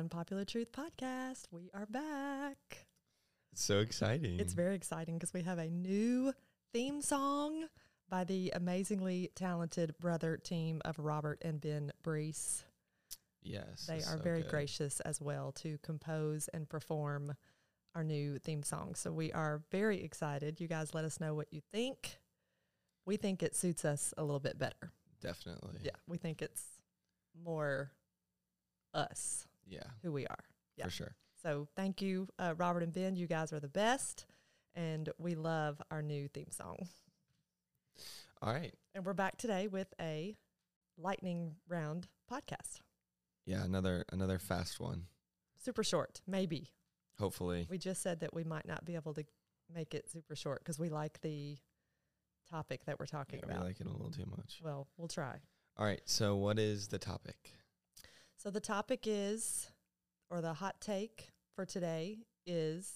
Unpopular Truth Podcast. We are back. It's so exciting. It's very exciting because we have a new theme song by the amazingly talented brother team of Robert and Ben Brees. yes. They are so very good. gracious as well to compose and perform our new theme song. So we are very excited. You guys let us know what you think. We think it suits us a little bit better. Definitely. Yeah, we think it's more us, Yeah. who we are. Yeah. For sure. So thank you, uh, Robert and Ben. You guys are the best. And we love our new theme song. All right. And we're back today with a lightning round podcast. Yeah. Another another fast one. Super short, maybe. Hopefully. We just said that we might not be able to make it super short because we like the topic that we're talking Yeah, we about. like it a little too much. well, we'll try. All right. So what is the topic? So the topic is, or the hot take for today is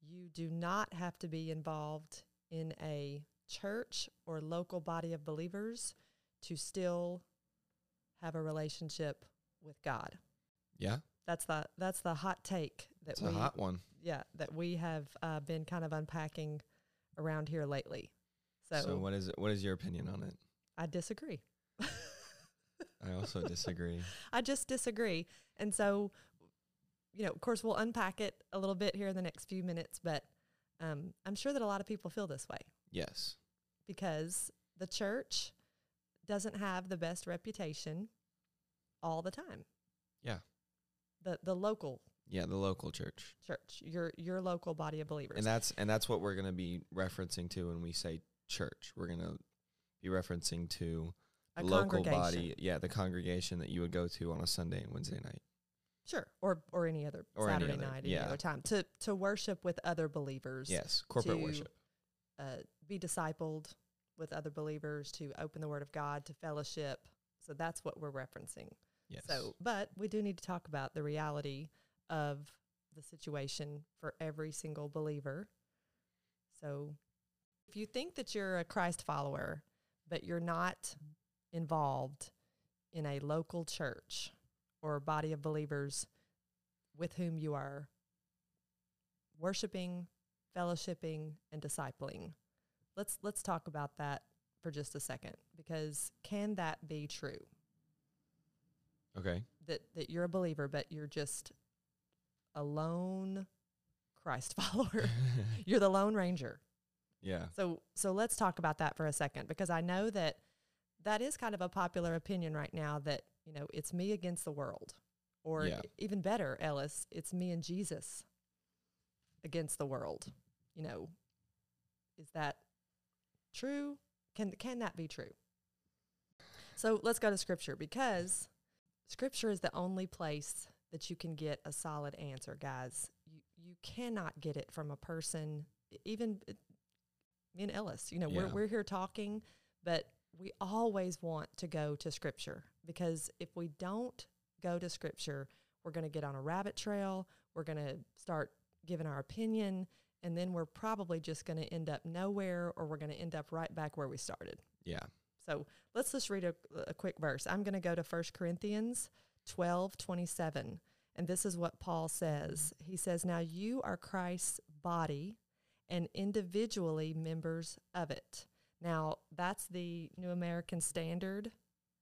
you do not have to be involved in a church or local body of believers to still have a relationship with God. Yeah. That's the that's the hot take that It's we a hot one. yeah that we have uh, been kind of unpacking around here lately. So, So, what is it? What is your opinion on it? I disagree. I also disagree. I just disagree. And so, you know, of course, we'll unpack it a little bit here in the next few minutes, but um, I'm sure that a lot of people feel this way Yes. because the church doesn't have the best reputation all the time. Yeah. The the local Yeah. The local church. church, your your local body of believers. And that's and that's what we're gonna be referencing to when we say church. We're gonna be referencing to a local body. Yeah, the congregation that you would go to on a Sunday and Wednesday night. Sure. Or or any other Or any Saturday other- night, any yeah. other time. To to worship with other believers. Yes. Corporate to- worship. uh, be discipled with other believers, to open the Word of God, to fellowship. So that's what we're referencing. Yes. So, but we do need to talk about the reality of the situation for every single believer. So, if you think that you're a Christ follower, but you're not involved in a local church or body of believers with whom you are worshiping, fellowshipping, and discipling, let's let's talk about that for just a second because can that be true? okay. that that you're a believer, but you're just a lone Christ follower. you're the lone ranger. yeah. So so let's talk about that for a second because I know that that is kind of a popular opinion right now that, you know, it's me against the world. Or Yeah. even better, Ellis, it's me and Jesus against the world. You know, is that true? Can can that be true? So let's go to scripture because scripture is the only place that you can get a solid answer, guys. You you cannot get it from a person, even me and Ellis. You know, we're we're here talking, but we always want to go to scripture because if we don't go to scripture, we're going to get on a rabbit trail. We're going to start giving our opinion, and then we're probably just going to end up nowhere, or we're going to end up right back where we started. Yeah. So let's just read a, a quick verse. I'm going to go to 1 Corinthians 12 27. And this is what Paul says. He says, Now you are Christ's body and individually members of it. Now, that's the New American Standard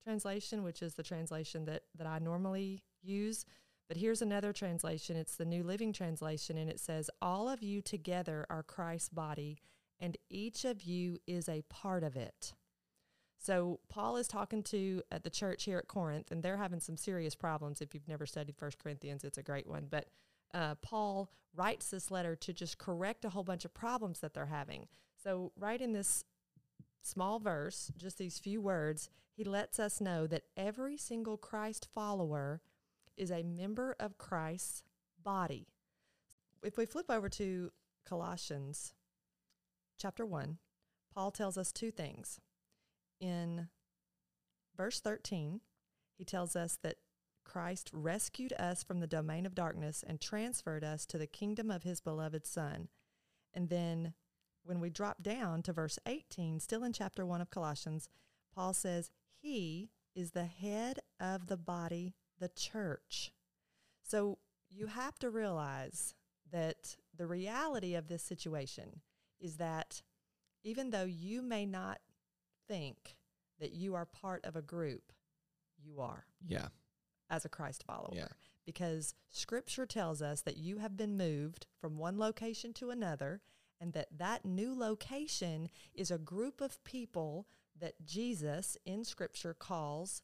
translation, which is the translation that, that I normally use. But here's another translation. It's the New Living Translation, and it says, All of you together are Christ's body, and each of you is a part of it. So Paul is talking to at the church here at Corinth, and they're having some serious problems. If you've never studied First Corinthians, it's a great one. But uh, Paul writes this letter to just correct a whole bunch of problems that they're having. So right in this small verse, just these few words, he lets us know that every single Christ follower is a member of Christ's body. If we flip over to Colossians chapter 1, Paul tells us two things. In verse 13, he tells us that Christ rescued us from the domain of darkness and transferred us to the kingdom of his beloved Son. And then when we drop down to verse 18, still in chapter 1 of Colossians, Paul says, He is the head of the body, the church. So you have to realize that the reality of this situation is that even though you may not think that you are part of a group, you are Yeah. as a Christ follower. Yeah. Because scripture tells us that you have been moved from one location to another and that that new location is a group of people that Jesus in scripture calls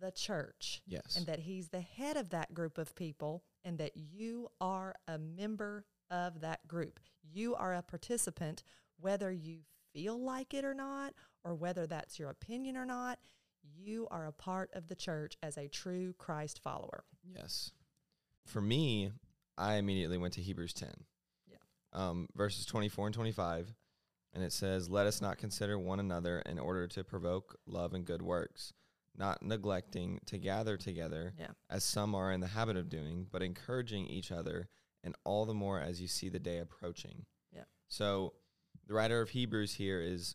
the church Yes. and that he's the head of that group of people and that you are a member of that group. You are a participant whether you feel like it or not or whether that's your opinion or not. You are a part of the church as a true Christ follower. Yes. For me, I immediately went to Hebrews 10. Um, verses 24 and 25. And it says, Let us not consider one another in order to provoke love and good works, not neglecting to gather together, Yeah. as some are in the habit of doing, but encouraging each other, and all the more as you see the day approaching. Yeah. So the writer of Hebrews here is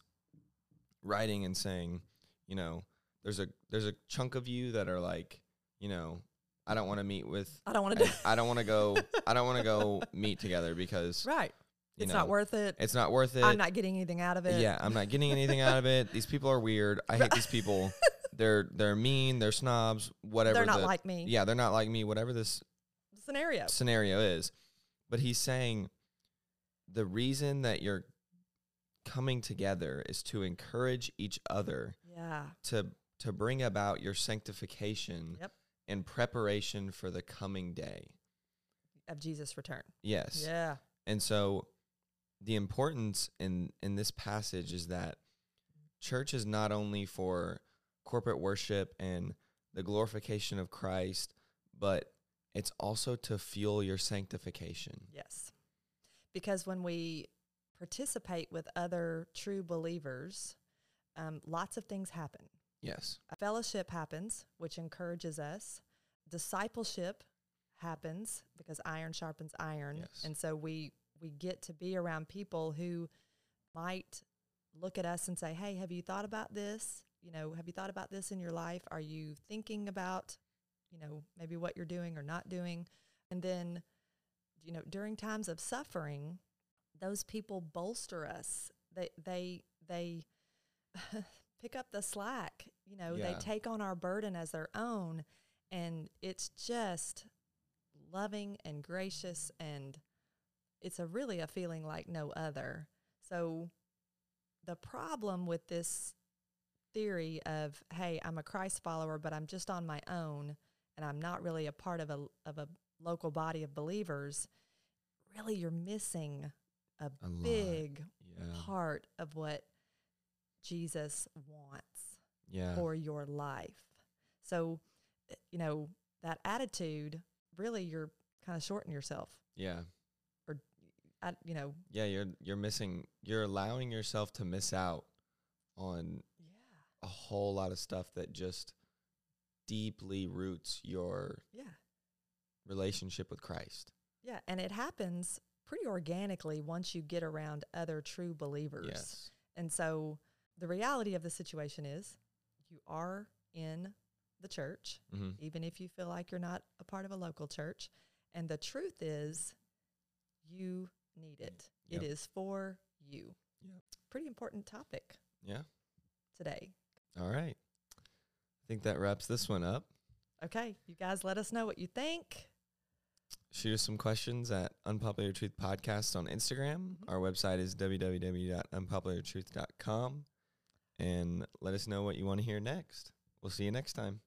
writing and saying, you know, there's a there's a chunk of you that are like, you know, I don't want to meet with I don't want to do I don't want to go I don't want to go meet together because right. you It's know, not worth it. it's not worth it. I'm not getting anything out of it. Yeah, I'm not getting anything out of it. These people are weird. I hate these people. They're they're mean. They're snobs. Whatever. They're not the- like me. Yeah, they're not like me. Whatever this Scenario. scenario is, but he's saying the reason that you're coming together is to encourage each other Yeah. to to bring about your sanctification Yep. In preparation for the coming day. Of Jesus' return. Yes. Yeah. And so the importance in in this passage is that church is not only for corporate worship and the glorification of Christ, but it's also to fuel your sanctification. Yes. Because when we participate with other true believers, um, lots of things happen. Yes. Fellowship happens, which encourages us. Discipleship happens because iron sharpens iron. Yes. And so we we get to be around people who might look at us and say, "Hey, have you thought about this? You know, have you thought about this in your life? Are you thinking about, you know, maybe what you're doing or not doing?" And then, you know, during times of suffering, those people bolster us. They they they pick up the slack. You know, they take on our burden as their own, and it's just loving and gracious, and it's a really a feeling like no other. So, the problem with this theory of hey, I'm a Christ follower, but I'm just on my own, and I'm not really a part of a of a local body of believers. Really, you're missing a, A big Yeah. part of what Jesus wants Yeah. for your life. So, you know, that attitude, really, you're kind of shorting yourself. yeah. I, you know, Yeah, you're you're missing you're allowing yourself to miss out on yeah, a whole lot of stuff that just deeply roots your yeah, relationship with Christ. yeah. And it happens pretty organically once you get around other true believers. Yes. And so the reality of the situation is you are in the church, hmm even if you feel like you're not a part of a local church. And the truth is, you need it. Yep. It is for you. Yep. Pretty important topic Yeah. today. All right. I think that wraps this one up. Okay, you guys let us know what you think. Shoot us some questions at Unpopular Truth Podcast on Instagram. Mhm. Our website is www.unpopulartruth.com. And let us know what you want to hear next. We'll see you next time.